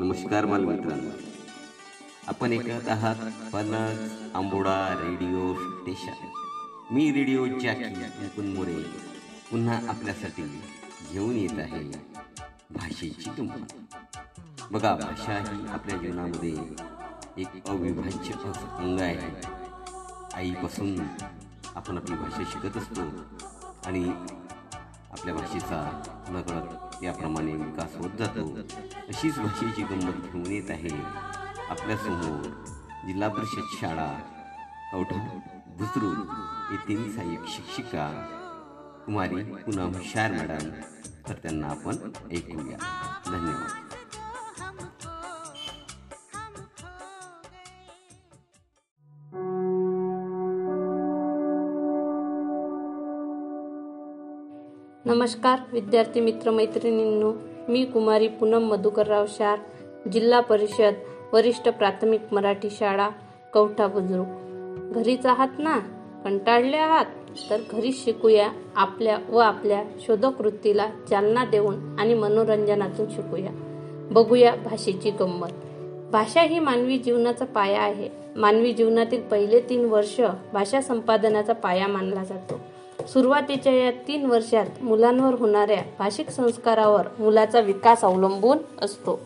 नमस्कार बालमित्रांनो. आपण ऐकत आहात पनस आंबोडा रेडिओ स्टेशन. मी रेडिओ जॅकी मुकुंद पुन्हा आपल्यासाठी घेऊन येत आहे भाषेची गंमत बघा भाषा ही आपल्या जीवनामध्ये एक अविभाज्य अंग आहे. आईपासून आपण आपली भाषा शिकत असतो आणि आपल्या भाषेचा नकळत याप्रमाणे विकास होत जातो. अशीच भाषेची गंमत घेऊन येत आहे आपल्यासमोर जिल्हा परिषद शाळा कवठा बुजरूड येथील सहाय्यक शिक्षिका कुमारी पुन्हा हुशार मॅडम. तर त्यांना आपण ऐकूया. धन्यवाद. नमस्कार विद्यार्थी मित्र मैत्रिणींनो. मी कुमारी पूनम मधुकरराव शार जिल्हा परिषद वरिष्ठ प्राथमिक मराठी शाळा कवठा बुजुर्ग घरीच आहात ना? कंटाळले आहात? तर घरीच शिकूया आपल्या व आपल्या शोधकृतीला चालना देऊन आणि मनोरंजनातून शिकूया. बघूया भाषेची गंमत. भाषा ही मानवी जीवनाचा पाया आहे. मानवी जीवनातील पहिले तीन वर्ष भाषा संपादनाचा पाया मानला जातो. सुरुवातीच्या या तीन वर्षात मुलांवर होणाऱ्या भाषिक संस्कारावर मुलाचा विकास अवलंबून असतो.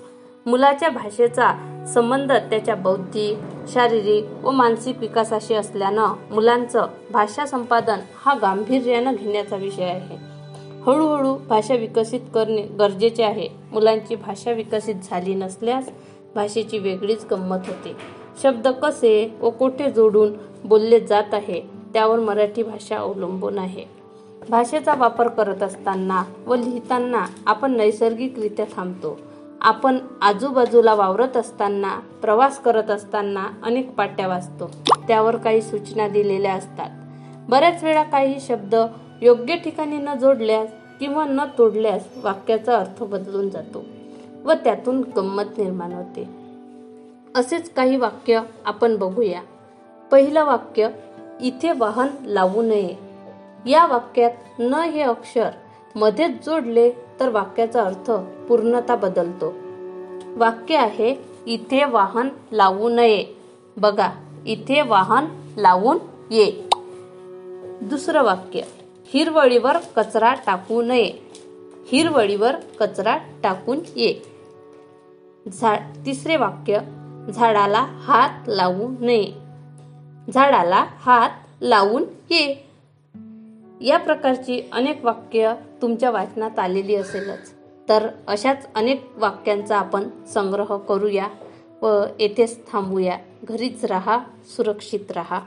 मुलाच्या भाषेचा संबंध त्याच्या बौद्धिक शारीरिक व मानसिक विकासाशी असल्यानं मुलांचं भाषा संपादन हा गांभीर्यानं घेण्याचा विषय आहे. हळूहळू भाषा विकसित करणे गरजेचे आहे. मुलांची भाषा विकसित झाली नसल्यास भाषेची वेगळीच गंमत होते. शब्द कसे व कोठे जोडून बोलले जात आहे? त्यावर मराठी भाषा अवलंबून आहे. भाषेचा वापर करत असताना व लिहिताना आपण नैसर्गिकरित्या थांबतो. आपण आजूबाजूला वावरत असताना प्रवास करत असताना अनेक पाट्या वाचतो. त्यावर काही सूचना दिलेल्या असतात. बऱ्याच वेळा काही शब्द योग्य ठिकाणी न जोडल्यास किंवा न तोडल्यास वाक्याचा अर्थ बदलून जातो व त्यातून गंमत निर्माण होते. असेच काही वाक्य आपण बघूया. पहिलं वाक्य इथे वाहन लावू नये. या वाक्यात न हे अक्षर मध्येच जोडले तर वाक्याचा अर्थ पूर्णता बदलतो. वाक्य आहे इथे वाहन लावू नये. बघा इथे वाहन लावून ये. दुसरं वाक्य हिरवळीवर कचरा टाकू नये. हिरवळीवर कचरा टाकून ये. झा तिसरे वाक्य झाडाला हात लावू नये. झाडाला हात लावून ये. या प्रकारची अनेक वाक्य तुमच्या वाचनात आलेली असेलच. तर अशाच अनेक वाक्यांचा आपण संग्रह करूया व येथेच थांबूया. घरीच राहा सुरक्षित राहा.